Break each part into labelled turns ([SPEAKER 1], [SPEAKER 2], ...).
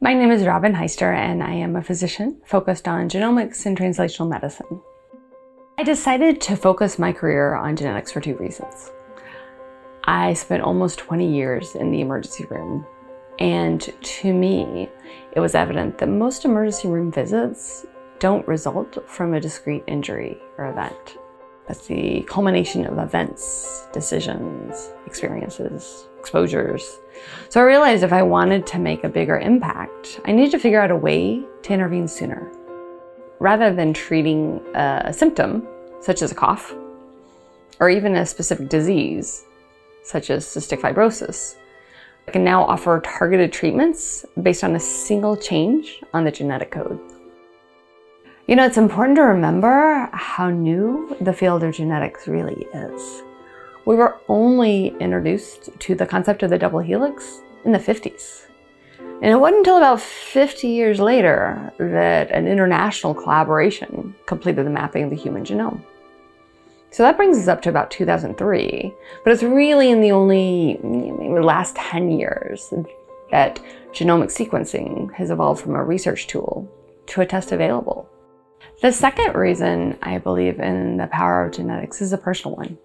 [SPEAKER 1] My name is Robin Heister, and I am a physician focused on genomics and translational medicine. I decided to focus my career on genetics for two reasons. I spent almost 20 years in the emergency room, and to me, it was evident that most emergency room visits don't result from a discrete injury or event. That's the culmination of events, decisions, experiences, exposures. So I realized if I wanted to make a bigger impact, I needed to figure out a way to intervene sooner. Rather than treating a symptom, such as a cough, or even a specific disease, such as cystic fibrosis, I can now offer targeted treatments based on a single change on the genetic code. You know, it's important to remember how new the field of genetics really is. We were only introduced to the concept of the double helix in the 50s. And it wasn't until about 50 years later that an international collaboration completed the mapping of the human genome. So that brings us up to about 2003, but it's really in the only maybe last 10 years that genomic sequencing has evolved from a research tool to a test available. The second reason I believe in the power of genetics is a personal one.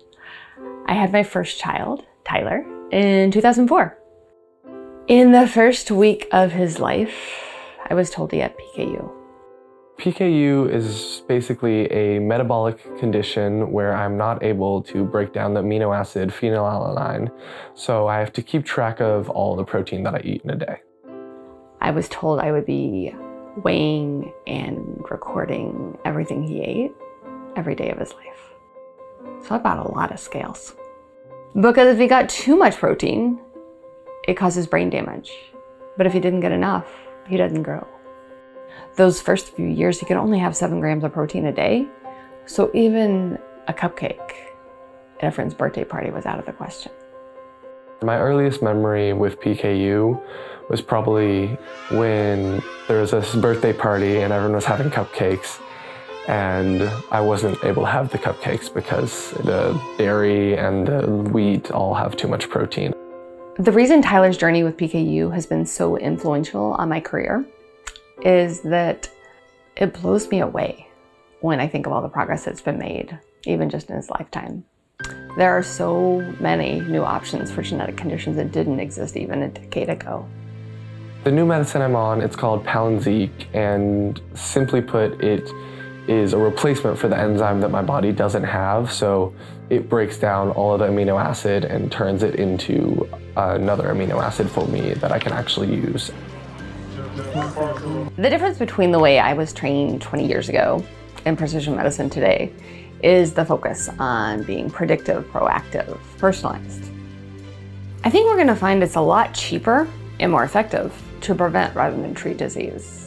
[SPEAKER 1] I had my first child, Tyler, in 2004. In the first week of his life, I was told he had PKU.
[SPEAKER 2] PKU is basically a metabolic condition where I'm not able to break down the amino acid phenylalanine, so I have to keep track of all the protein that I eat in a day.
[SPEAKER 1] I was told I would be weighing and recording everything he ate every day of his life. So I bought a lot of scales. Because if he got too much protein, it causes brain damage. But if he didn't get enough, he doesn't grow. Those first few years, he could only have seven grams of protein a day. So even a cupcake at a friend's birthday party was out of the question.
[SPEAKER 2] My earliest memory with PKU was probably when there was this birthday party and everyone was having cupcakes and I wasn't able to have the cupcakes because the dairy and the wheat all have too much protein.
[SPEAKER 1] The reason Tyler's journey with PKU has been so influential on my career is that it blows me away when I think of all the progress that's been made, even just in his lifetime. There are so many new options for genetic conditions that didn't exist even a decade ago.
[SPEAKER 2] The new medicine I'm on, it's called Palynziq, and simply put, it is a replacement for the enzyme that my body doesn't have. So it breaks down all of the amino acid and turns it into another amino acid for me that I can actually use.
[SPEAKER 1] The difference between the way I was trained 20 years ago and precision medicine today is the focus on being predictive, proactive, personalized. I think we're going to find it's a lot cheaper and more effective to prevent rather than treat disease.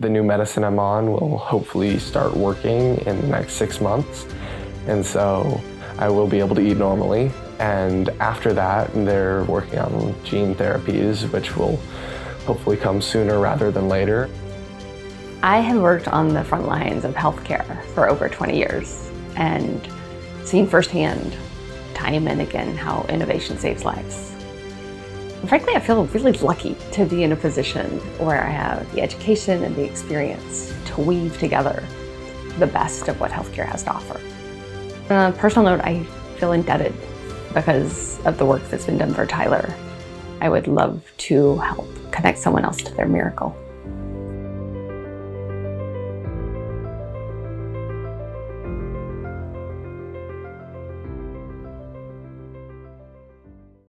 [SPEAKER 2] The new medicine I'm on will hopefully start working in the next six months. And so I will be able to eat normally. And after that, they're working on gene therapies, which will hopefully come sooner rather than later.
[SPEAKER 1] I have worked on the front lines of healthcare for over 20 years and seen firsthand, time and again, how innovation saves lives. Frankly, I feel really lucky to be in a position where I have the education and the experience to weave together the best of what healthcare has to offer. On a personal note, I feel indebted because of the work that's been done for Tyler. I would love to help connect someone else to their miracle.